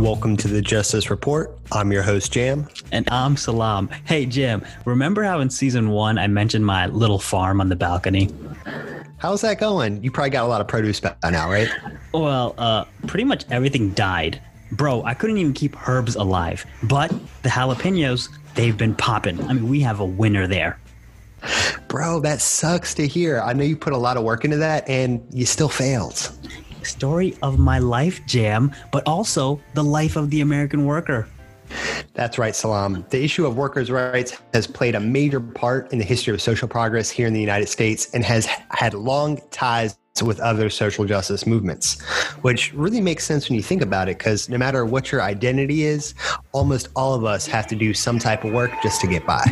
Welcome to the Justice Report. I'm your host, Jam. And I'm Salam. Hey, Jam, remember how in season one I mentioned my little farm on the balcony? How's that going? You probably got a lot of produce by now, right? Well, uh, pretty much everything died. Bro, I couldn't even keep herbs alive. But the jalapenos, they've been popping. I mean, we have a winner there. Bro, that sucks to hear. I know you put a lot of work into that and you still failed. Story of my life, Jam, but also the life of the American worker. That's right, Salam. The issue of workers' rights has played a major part in the history of social progress here in the United States and has had long ties with other social justice movements, which really makes sense when you think about it, because no matter what your identity is, almost all of us have to do some type of work just to get by.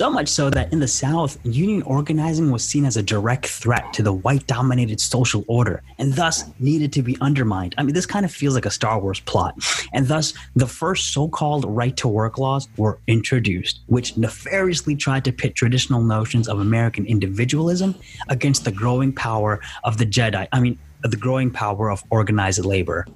So much so that in the South, union organizing was seen as a direct threat to the white dominated social order and thus needed to be undermined. I mean, this kind of feels like a Star Wars plot. And thus, the first so called right to work laws were introduced, which nefariously tried to pit traditional notions of American individualism against the growing power of the Jedi. I mean, the growing power of organized labor.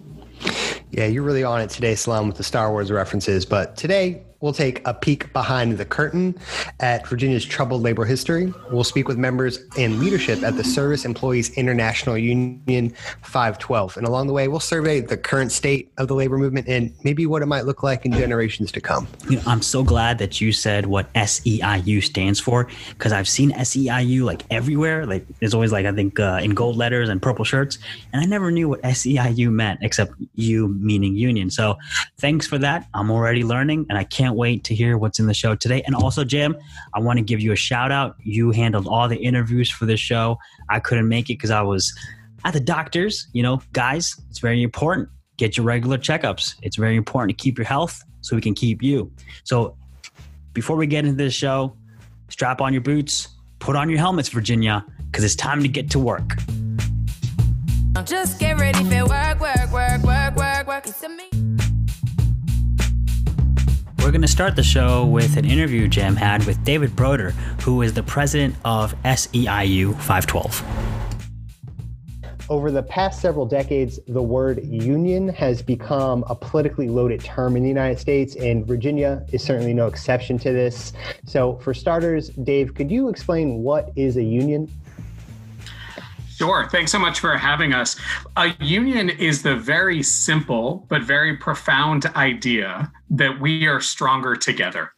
Yeah, you're really on it today, Salam, with the Star Wars references. But today, We'll take a peek behind the curtain at Virginia's troubled labor history. We'll speak with members and leadership at the Service Employees International Union 512. And along the way, we'll survey the current state of the labor movement and maybe what it might look like in generations to come. You know, I'm so glad that you said what SEIU stands for because I've seen SEIU like everywhere. Like there's always like I think uh, in gold letters and purple shirts, and I never knew what SEIU meant except you meaning union. So thanks for that. I'm already learning, and I can't can't wait to hear what's in the show today. And also, Jam, I want to give you a shout out. You handled all the interviews for the show. I couldn't make it because I was at the doctor's. You know, guys, it's very important. Get your regular checkups. It's very important to keep your health so we can keep you. So, before we get into this show, strap on your boots, put on your helmets, Virginia, because it's time to get to work. Just get ready for work, work, work, work, work, work. It's me. We're going to start the show with an interview Jam had with David Broder, who is the president of SEIU 512. Over the past several decades, the word union has become a politically loaded term in the United States, and Virginia is certainly no exception to this. So, for starters, Dave, could you explain what is a union? Sure. Thanks so much for having us. A union is the very simple but very profound idea that we are stronger together.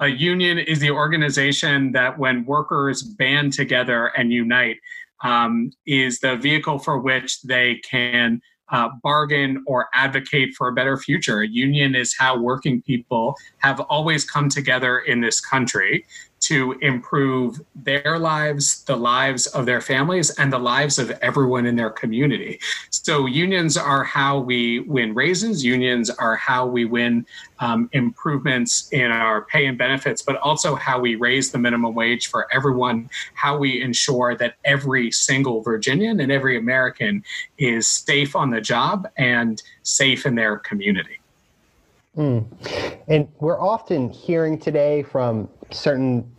A union is the organization that, when workers band together and unite, um, is the vehicle for which they can uh, bargain or advocate for a better future. A union is how working people have always come together in this country to improve their lives, the lives of their families, and the lives of everyone in their community. So, unions are how we win raises, unions are how we win um, improvements in our pay and benefits, but also how we raise the minimum wage for everyone, how we ensure that every single Virginian and every American is safe on the job and safe in their community. Mm. And we're often hearing today from certain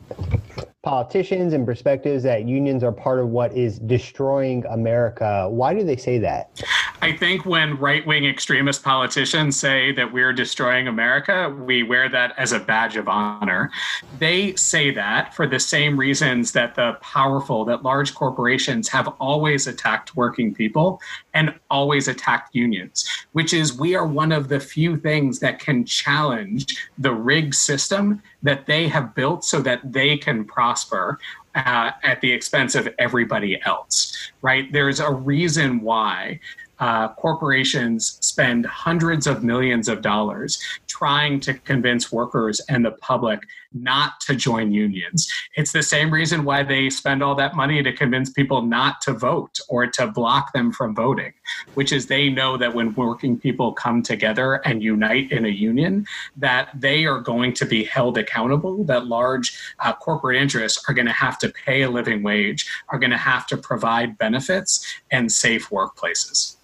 politicians and perspectives that unions are part of what is destroying America. Why do they say that? I think when right wing extremist politicians say that we're destroying America, we wear that as a badge of honor. They say that for the same reasons that the powerful, that large corporations have always attacked working people and always attacked unions, which is we are one of the few things that can challenge the rigged system that they have built so that they can prosper uh, at the expense of everybody else, right? There's a reason why uh, corporations spend hundreds of millions of dollars trying to convince workers and the public not to join unions. It's the same reason why they spend all that money to convince people not to vote or to block them from voting, which is they know that when working people come together and unite in a union, that they are going to be held accountable, that large uh, corporate interests are going to have to pay a living wage, are going to have to provide benefits and safe workplaces.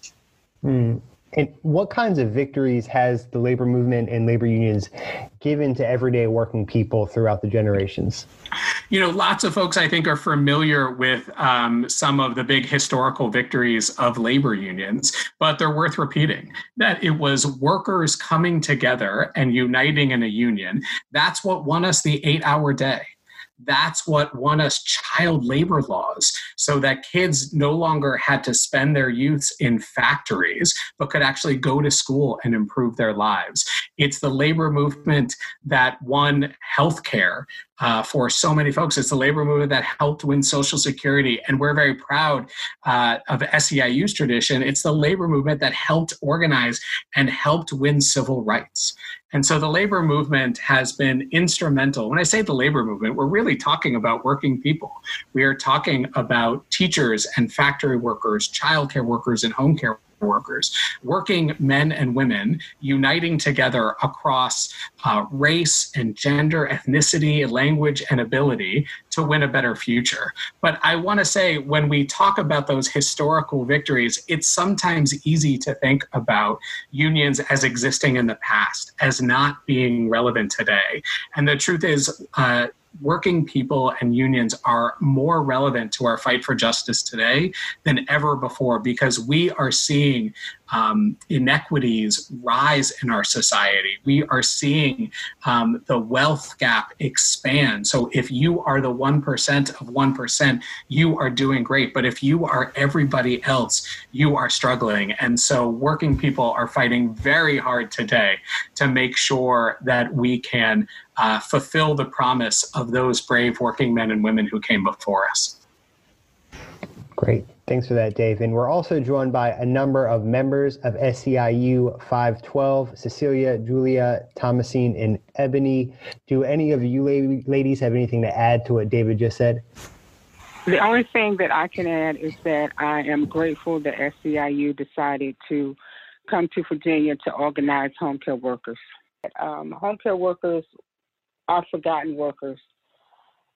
Mm. And what kinds of victories has the labor movement and labor unions given to everyday working people throughout the generations? You know, lots of folks I think are familiar with um, some of the big historical victories of labor unions, but they're worth repeating. That it was workers coming together and uniting in a union. That's what won us the eight hour day that's what won us child labor laws so that kids no longer had to spend their youths in factories but could actually go to school and improve their lives. It's the labor movement that won healthcare uh, for so many folks. It's the labor movement that helped win Social Security, and we're very proud uh, of SEIU's tradition. It's the labor movement that helped organize and helped win civil rights. And so the labor movement has been instrumental. When I say the labor movement, we're really talking about working people. We are talking about teachers and factory workers, childcare workers, and home care workers, working men and women uniting together across uh, race and gender, ethnicity, and language, and ability to win a better future. But I want to say, when we talk about those historical victories, it's sometimes easy to think about unions as existing in the past, as not being relevant today. And the truth is, uh, working people and unions are more relevant to our fight for justice today than ever before because we are seeing um, inequities rise in our society. We are seeing um, the wealth gap expand. So if you are the 1% of 1%, you are doing great. But if you are everybody else, you are struggling. And so working people are fighting very hard today to make sure that we can uh, fulfill the promise of those brave working men and women who came before us. Great. Thanks for that, Dave. And we're also joined by a number of members of SEIU 512, Cecilia, Julia, Thomasine, and Ebony. Do any of you ladies have anything to add to what David just said? The only thing that I can add is that I am grateful that SEIU decided to come to Virginia to organize home care workers. Um, home care workers are forgotten workers.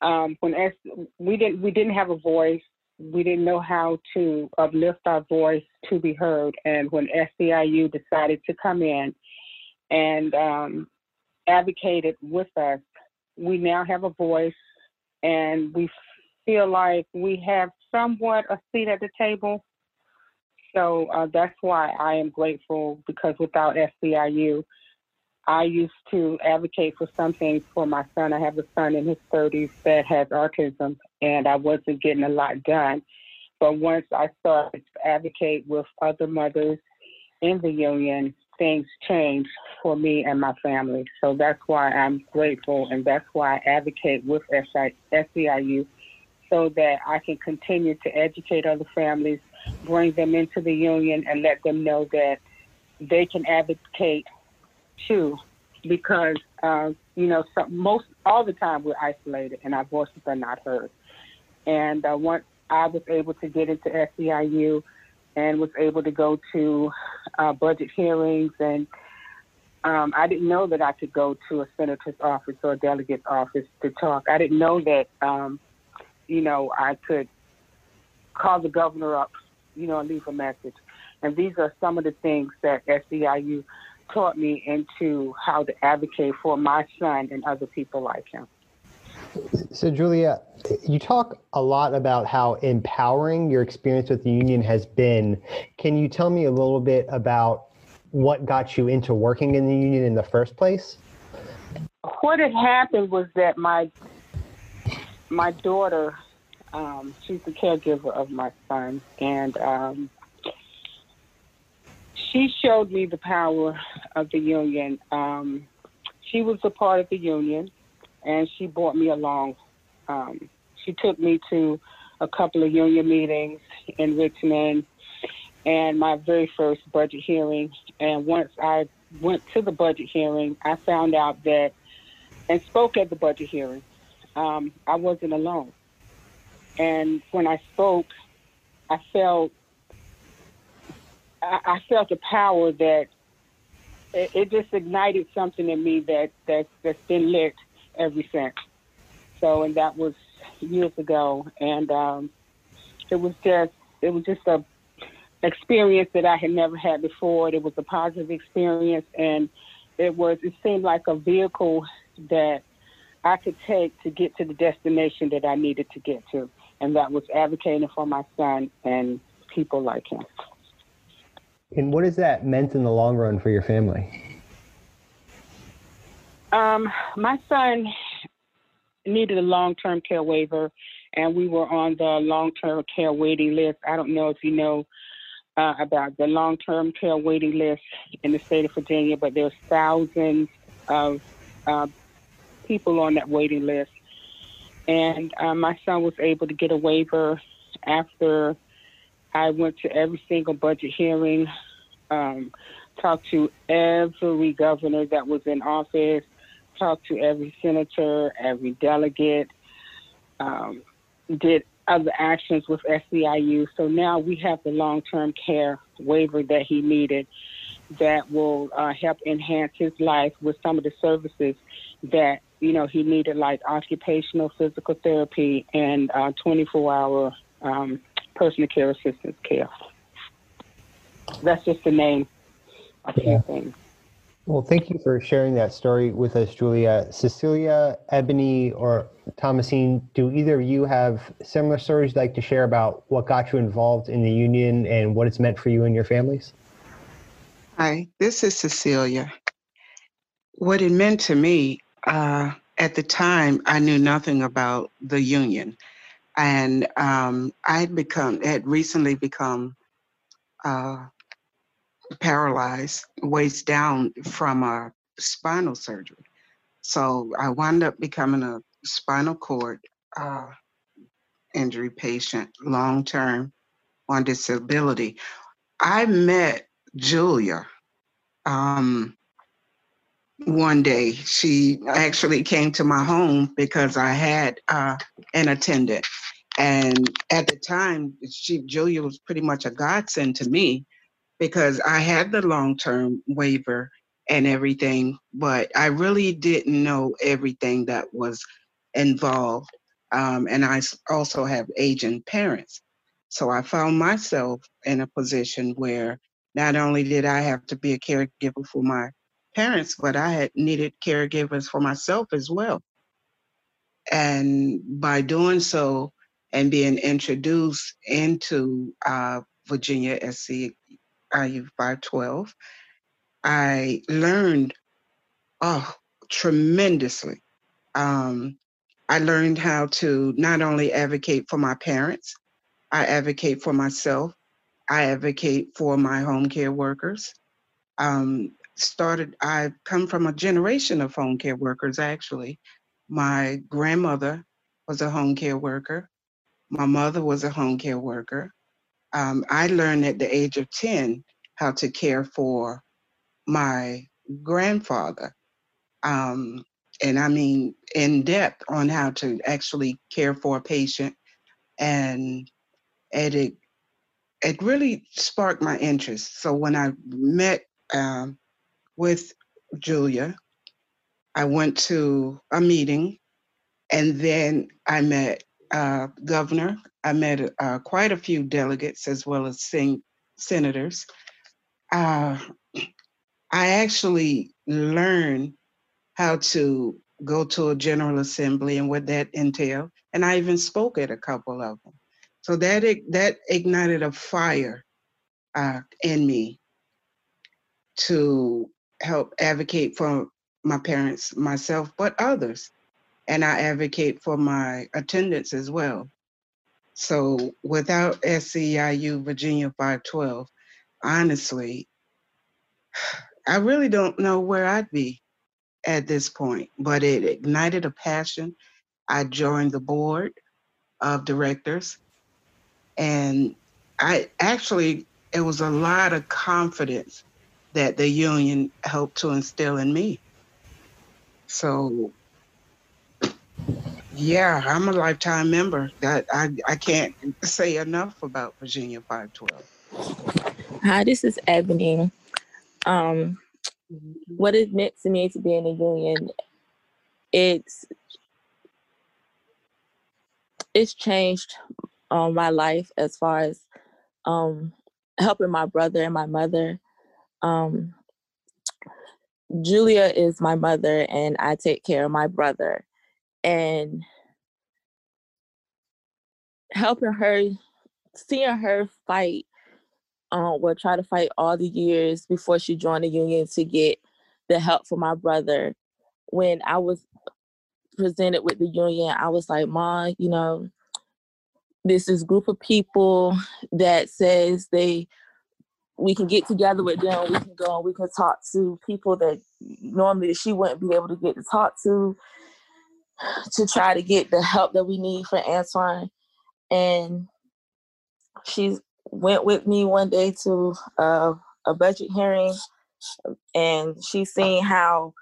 Um, when S, we didn't we didn't have a voice, we didn't know how to uplift our voice to be heard. And when SEIU decided to come in and um, advocated with us, we now have a voice, and we feel like we have somewhat a seat at the table. So uh, that's why I am grateful because without SEIU, I used to advocate for something for my son. I have a son in his 30s that has autism, and I wasn't getting a lot done. But once I started to advocate with other mothers in the union, things changed for me and my family. So that's why I'm grateful, and that's why I advocate with SEIU so that I can continue to educate other families, bring them into the union, and let them know that they can advocate too, because uh, you know most all the time we're isolated and our voices are not heard. And uh, once I was able to get into SEIU and was able to go to uh, budget hearings and um, I didn't know that I could go to a senator's office or a delegate's office to talk. I didn't know that, um, you know, I could call the governor up, you know, and leave a message. And these are some of the things that SEIU taught me into how to advocate for my son and other people like him. So, Julia, you talk a lot about how empowering your experience with the union has been. Can you tell me a little bit about what got you into working in the union in the first place? What had happened was that my my daughter, um, she's the caregiver of my son, and um, she showed me the power of the union. Um, she was a part of the union, and she brought me along. Um, she took me to a couple of union meetings in Richmond and my very first budget hearing. And once I went to the budget hearing, I found out that, and spoke at the budget hearing, um, I wasn't alone. And when I spoke, I felt I, felt a power that it, it, just ignited something in me that, that that's been lit ever since. So, and that was years ago, and um, it was just it was just a experience that I had never had before. It was a positive experience, and it was it seemed like a vehicle that I could take to get to the destination that I needed to get to, and that was advocating for my son and people like him. And what has that meant in the long run for your family? Um, my son needed a long-term care waiver, and we were on the long-term care waiting list. I don't know if you know uh, about the long-term care waiting list in the state of Virginia, but there's thousands of uh, people on that waiting list. And uh, my son was able to get a waiver after I went to every single budget hearing, um, talked to every governor that was in office, talked to every senator, every delegate, um, did other actions with SEIU. So now we have the long term care waiver that he needed that will uh, help enhance his life with some of the services that you know he needed, like occupational physical therapy and uh, 24 hour um, personal care assistance care. That's just the name of yeah. things. Well, thank you for sharing that story with us, Julia. Cecilia, Ebony, or Thomasine, do either of you have similar stories you'd like to share about what got you involved in the union and what it's meant for you and your families? Hi, this is Cecilia. What it meant to me, uh, at the time, I knew nothing about the union. And um, I had become, had recently become uh, paralyzed, waist down from a spinal surgery. So I wound up becoming a spinal cord uh, injury patient, long term on disability. I met Julia um, one day. She actually came to my home because I had uh, an attendant. And at the time, she Julia was pretty much a godsend to me because I had the long term waiver and everything, but I really didn't know everything that was involved. Um, and I also have aging parents. So I found myself in a position where not only did I have to be a caregiver for my parents, but I had needed caregivers for myself as well. And by doing so and being introduced into uh, Virginia SC IU 512, I learned oh tremendously. Um, I learned how to not only advocate for my parents, I advocate for myself, I advocate for my home care workers. Um, started, I come from a generation of home care workers actually. My grandmother was a home care worker. My mother was a home care worker um, I learned at the age of 10 how to care for my grandfather. Um, and I mean, in depth on how to actually care for a patient. And, it, it really sparked my interest. So when I met um, with Julia, I went to a meeting and then I met uh, governor. I met uh, quite a few delegates as well as sen- senators. Uh, I actually learned how to go to a general assembly and what that entailed, and I even spoke at a couple of them. So that that ignited a fire uh, in me to help advocate for my parents, myself, but others and I advocate for my attendance as well. So without SEIU Virginia 512, honestly, I really don't know where I'd be at this point, but it ignited a passion. I joined the board of directors and I actually, it was a lot of confidence that the union helped to instill in me. So yeah, I'm a lifetime member. That I, I can't say enough about Virginia 512. Hi, this is Ebony. Um, what it meant to me to be in a union, it's it's changed um, my life as far as um, helping my brother and my mother. Um, Julia is my mother, and I take care of my brother. And helping her, seeing her fight, um, will try to fight all the years before she joined the union to get the help for my brother. When I was presented with the union, I was like, "Mom, you know, this is group of people that says they we can get together with them, we can go and we can talk to people that normally she wouldn't be able to get to talk to to try to get the help that we need for Antoine. And she went with me one day to uh, a budget hearing and she seen how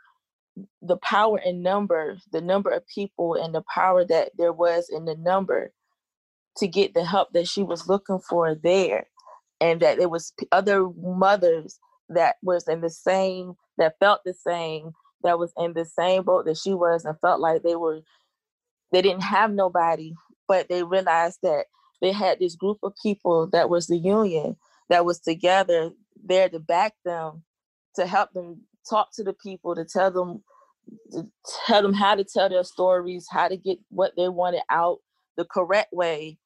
the power in number, the number of people and the power that there was in the number to get the help that she was looking for there and that it was other mothers that was in the same that felt the same that was in the same boat that she was and felt like they were they didn't have nobody but they realized that they had this group of people that was the union that was together there to back them to help them talk to the people to tell them to tell them how to tell their stories how to get what they wanted out the correct way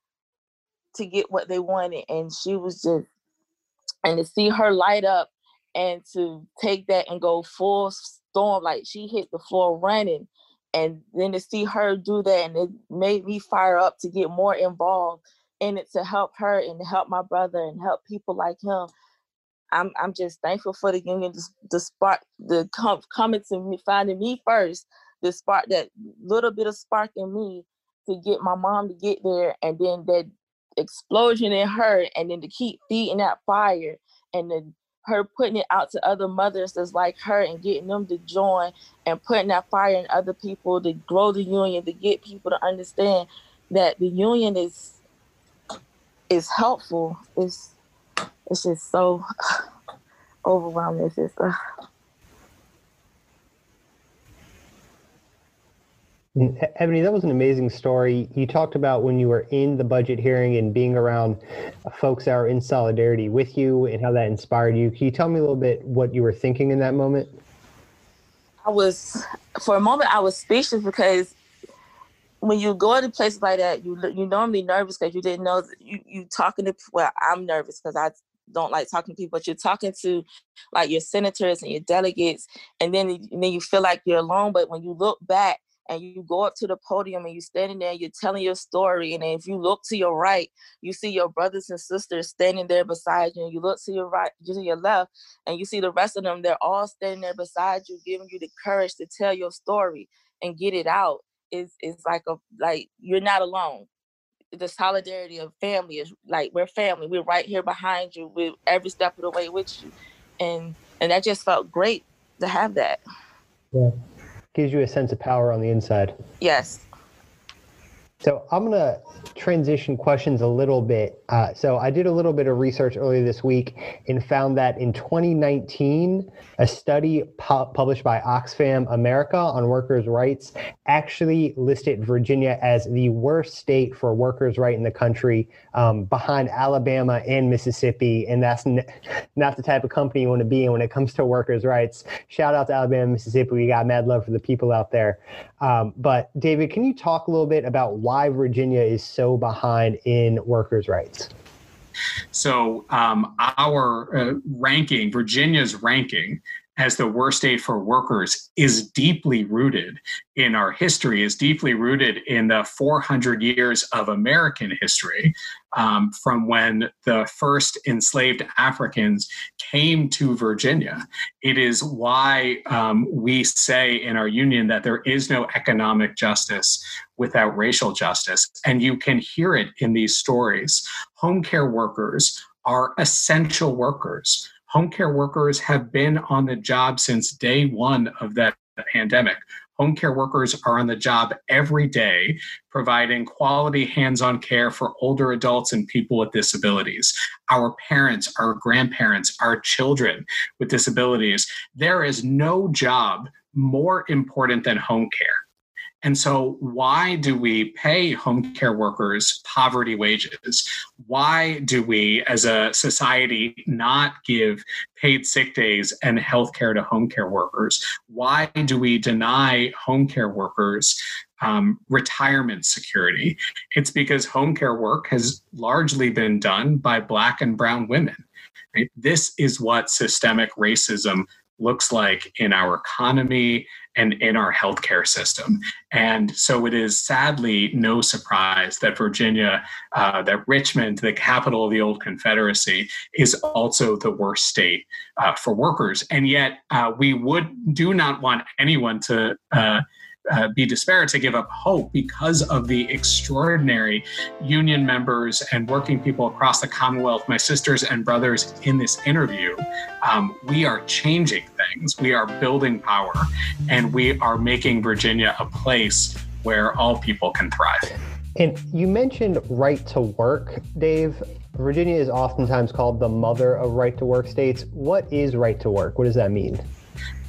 to get what they wanted. And she was just, and to see her light up and to take that and go full storm, like she hit the floor running. And then to see her do that, and it made me fire up to get more involved in it to help her and to help my brother and help people like him. I'm I'm just thankful for the union, the, the spark, the com- coming to me, finding me first, the spark, that little bit of spark in me to get my mom to get there, and then that explosion in her and then to keep feeding that fire and then her putting it out to other mothers that's like her and getting them to join and putting that fire in other people to grow the union to get people to understand that the union is is helpful. It's it's just so overwhelming. It's just uh, Ebony, that was an amazing story. You talked about when you were in the budget hearing and being around folks that are in solidarity with you and how that inspired you. Can you tell me a little bit what you were thinking in that moment? I was, for a moment, I was speechless because when you go to places like that, you you normally nervous because you didn't know you you talking to. Well, I'm nervous because I don't like talking to people, but you're talking to like your senators and your delegates, and then and then you feel like you're alone. But when you look back and you go up to the podium and you're standing there, you're telling your story. And if you look to your right, you see your brothers and sisters standing there beside you. And you look to your right, to your left, and you see the rest of them, they're all standing there beside you, giving you the courage to tell your story and get it out. Is is like a like you're not alone. The solidarity of family is like we're family. We're right here behind you with every step of the way with you. And and that just felt great to have that. Yeah gives you a sense of power on the inside. Yes. So I'm going to transition questions a little bit. Uh, so I did a little bit of research earlier this week and found that in 2019, a study pu- published by Oxfam America on workers' rights actually listed Virginia as the worst state for workers' right in the country, um, behind Alabama and Mississippi. And that's n- not the type of company you want to be in when it comes to workers' rights. Shout out to Alabama, Mississippi. We got mad love for the people out there. Um, but David, can you talk a little bit about why? Virginia is so behind in workers' rights. So, um, our uh, ranking, Virginia's ranking, as the worst state for workers is deeply rooted in our history, is deeply rooted in the 400 years of American history um, from when the first enslaved Africans came to Virginia. It is why um, we say in our union that there is no economic justice without racial justice. And you can hear it in these stories. Home care workers are essential workers home care workers have been on the job since day one of that pandemic. Home care workers are on the job every day, providing quality hands on care for older adults and people with disabilities. Our parents, our grandparents, our children with disabilities. There is no job more important than home care. And so, why do we pay home care workers poverty wages? Why do we, as a society, not give paid sick days and health care to home care workers? Why do we deny home care workers um, retirement security? It's because home care work has largely been done by Black and Brown women. Right? This is what systemic racism looks like in our economy and in our healthcare system. And so it is sadly no surprise that Virginia, uh, that Richmond, the capital of the old Confederacy, is also the worst state uh, for workers. And yet uh, we would do not want anyone to uh, be despair to give up hope because of the extraordinary union members and working people across the Commonwealth, my sisters and brothers in this interview. Um, we are changing things, we are building power, and we are making Virginia a place where all people can thrive. And you mentioned right to work, Dave. Virginia is oftentimes called the mother of right to work states. What is right to work? What does that mean?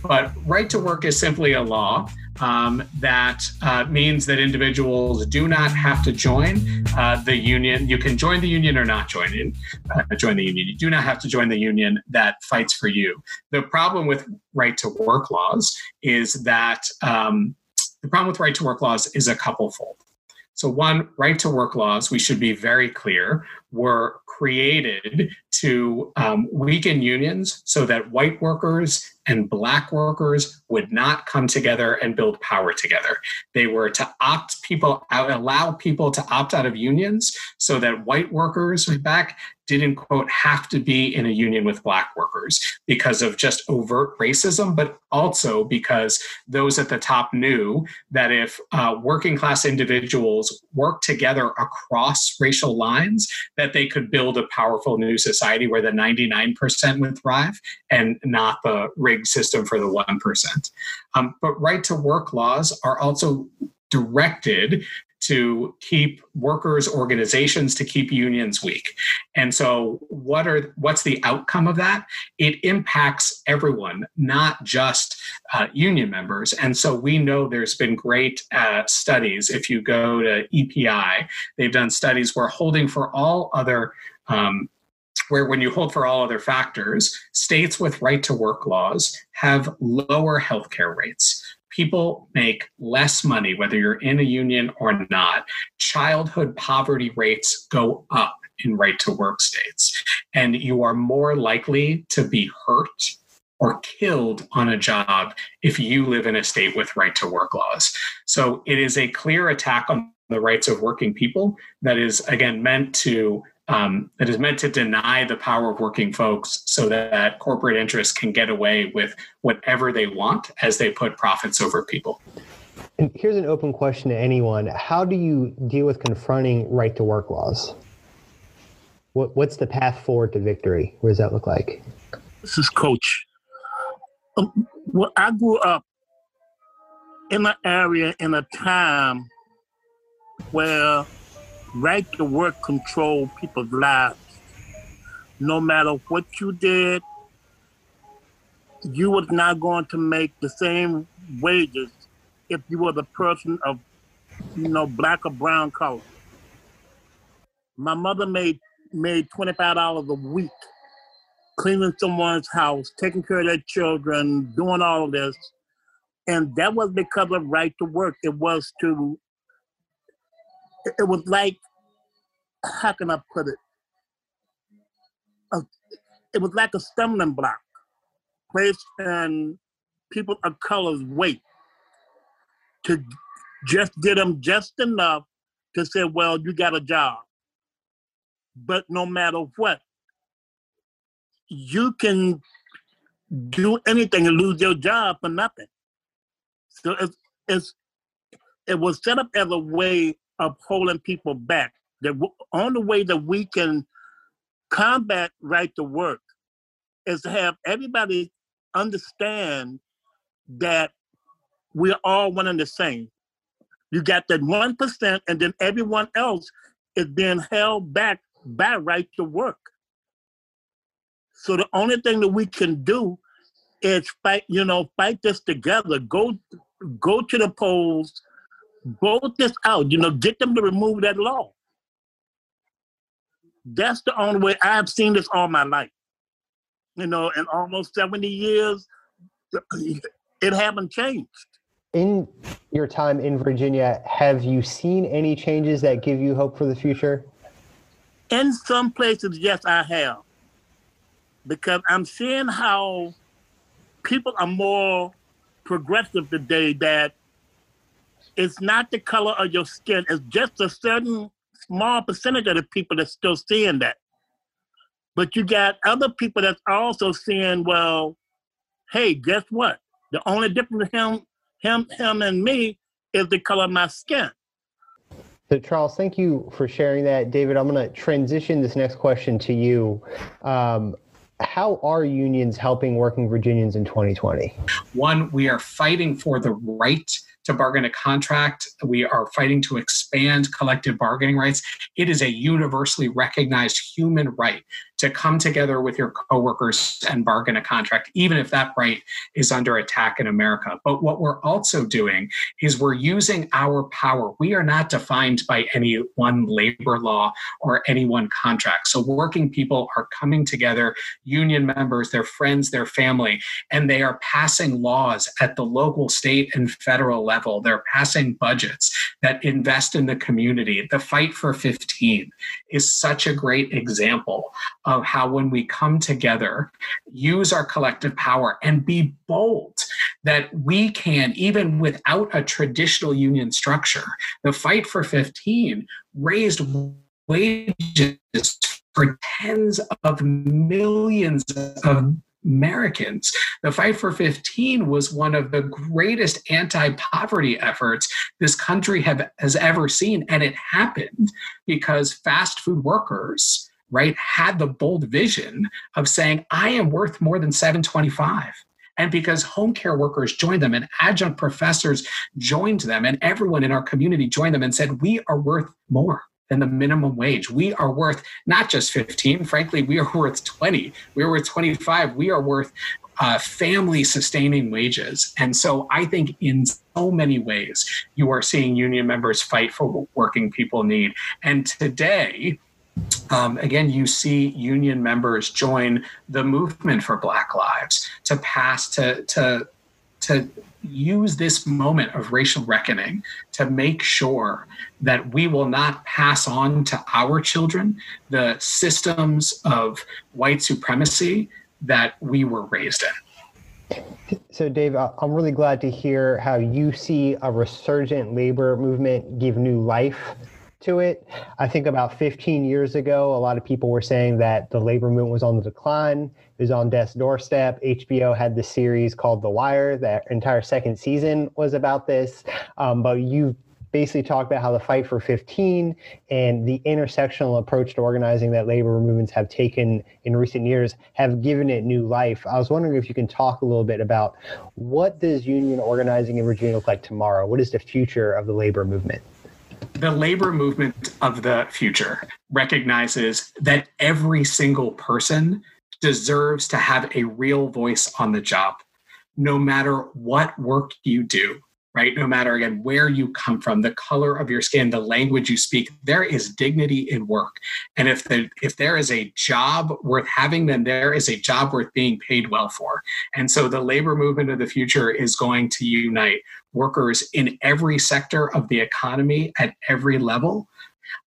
But right to work is simply a law um, that uh, means that individuals do not have to join uh, the union. You can join the union or not join in, uh, join the union. You do not have to join the union that fights for you. The problem with right to work laws is that um, the problem with right to work laws is a couple fold. So, one, right to work laws, we should be very clear, were created to um, weaken unions so that white workers and black workers would not come together and build power together. They were to opt people out, allow people to opt out of unions so that white workers back didn't quote have to be in a union with black workers because of just overt racism but also because those at the top knew that if uh, working class individuals worked together across racial lines that they could build a powerful new society where the 99% would thrive and not the system for the 1% um, but right to work laws are also directed to keep workers organizations to keep unions weak. And so what are what's the outcome of that? It impacts everyone not just uh, union members. And so we know there's been great uh, studies. If you go to EPI they've done studies where holding for all other um, where when you hold for all other factors, states with right to work laws have lower healthcare rates people make less money, whether you're in a union or not. Childhood poverty rates go up in right to work states, and you are more likely to be hurt or killed on a job if you live in a state with right to work laws. So it is a clear attack on the rights of working people that is, again, meant to um, that is meant to deny the power of working folks so that corporate interests can get away with whatever they want as they put profits over people. And here's an open question to anyone How do you deal with confronting right to work laws? What, what's the path forward to victory? What does that look like? This is Coach. Um, well, I grew up in an area in a time where right to work control people's lives. No matter what you did, you was not going to make the same wages if you were the person of, you know, black or brown color. My mother made made twenty five dollars a week cleaning someone's house, taking care of their children, doing all of this. And that was because of right to work. It was to it was like how can I put it? A, it was like a stumbling block placed in people of color's weight to just get them just enough to say, well, you got a job. But no matter what, you can do anything and lose your job for nothing. So it's, it's it was set up as a way of holding people back. The only way that we can combat right to work is to have everybody understand that we're all one and the same. You got that 1%, and then everyone else is being held back by right to work. So the only thing that we can do is fight, you know, fight this together. Go go to the polls, vote this out. You know, get them to remove that law. That's the only way I've seen this all my life. You know, in almost 70 years, it haven't changed. In your time in Virginia, have you seen any changes that give you hope for the future? In some places, yes, I have. Because I'm seeing how people are more progressive today that it's not the color of your skin, it's just a certain small percentage of the people that's still seeing that. But you got other people that's also seeing, well, hey, guess what? The only difference him, him, him, and me is the color of my skin. So, Charles, thank you for sharing that. David, I'm going to transition this next question to you. Um, how are unions helping working Virginians in 2020? One, we are fighting for the right to bargain a contract. We are fighting to expand collective bargaining rights. It is a universally recognized human right to come together with your coworkers and bargain a contract, even if that right is under attack in America. But what we're also doing is we're using our power. We are not defined by any one labor law or any one contract. So working people are coming together, union members, their friends, their family, and they are passing laws at the local, state, and federal level. They're passing budgets that invest in the community. The Fight for 15 is such a great example of how when we come together, use our collective power and be bold that we can, even without a traditional union structure, the fight for 15 raised wages for tens of millions of Americans. The Fight for 15 was one of the greatest anti poverty efforts this country have, has ever seen. And it happened because fast food workers right, had the bold vision of saying, I am worth more than 725. And because home care workers joined them and adjunct professors joined them, and everyone in our community joined them and said, We are worth more than the minimum wage. We are worth not just 15, frankly, we are worth 20. We are worth 25. We are worth uh, family sustaining wages. And so I think in so many ways, you are seeing union members fight for what working people need. And today, um, again, you see union members join the movement for Black Lives to pass to to to use this moment of racial reckoning to make sure that we will not pass on to our children the systems of white supremacy that we were raised in. So, Dave, I'm really glad to hear how you see a resurgent labor movement give new life to it. I think about 15 years ago, a lot of people were saying that the labor movement was on the decline. It was on death's doorstep. HBO had this series called The Wire. That entire second season was about this. Um, but you basically talked about how the fight for 15 and the intersectional approach to organizing that labor movements have taken in recent years have given it new life. I was wondering if you can talk a little bit about what does union organizing in Virginia look like tomorrow? What is the future of the labor movement? The labor movement of the future recognizes that every single person deserves to have a real voice on the job, no matter what work you do right? No matter again where you come from, the color of your skin, the language you speak, there is dignity in work. And if the if there is a job worth having, then there is a job worth being paid well for. And so the labor movement of the future is going to unite workers in every sector of the economy at every level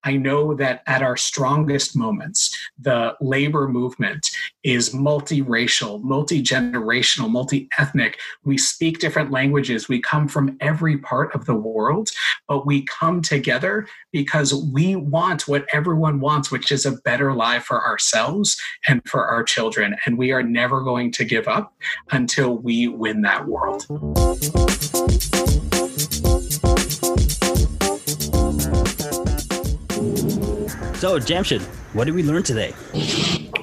I know that at our strongest moments, the labor movement is multiracial, multi generational, multi ethnic. We speak different languages. We come from every part of the world, but we come together because we want what everyone wants, which is a better life for ourselves and for our children. And we are never going to give up until we win that world. So, Jamshid, what did we learn today?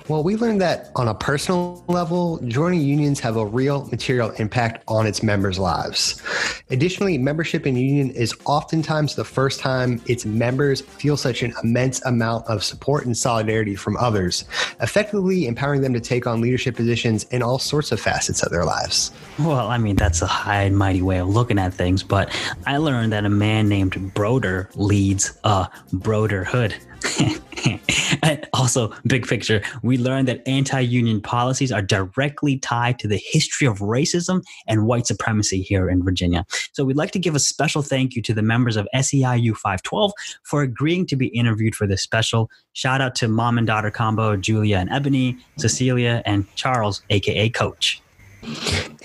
Well, we learned that on a personal level, joining unions have a real material impact on its members' lives. Additionally, membership in union is oftentimes the first time its members feel such an immense amount of support and solidarity from others, effectively empowering them to take on leadership positions in all sorts of facets of their lives. Well, I mean, that's a high and mighty way of looking at things, but I learned that a man named Broder leads a Broderhood. also, big picture, we learned that anti union policies are directly tied to the history of racism and white supremacy here in Virginia. So, we'd like to give a special thank you to the members of SEIU 512 for agreeing to be interviewed for this special. Shout out to mom and daughter combo, Julia and Ebony, Cecilia, and Charles, aka Coach.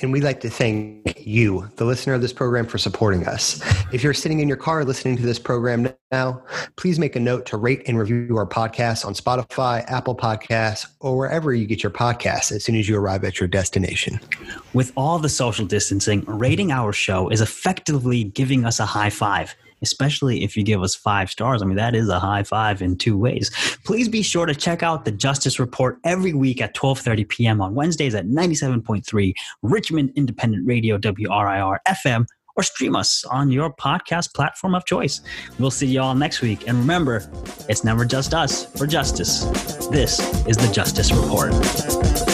And we'd like to thank you, the listener of this program, for supporting us. If you're sitting in your car listening to this program now, please make a note to rate and review our podcast on Spotify, Apple Podcasts, or wherever you get your podcasts as soon as you arrive at your destination. With all the social distancing, rating our show is effectively giving us a high five especially if you give us five stars. I mean, that is a high five in two ways. Please be sure to check out the Justice Report every week at 12:30 p.m. on Wednesdays at 97.3 Richmond Independent Radio WRIR FM or stream us on your podcast platform of choice. We'll see you all next week. And remember, it's never just us for justice. This is the Justice Report.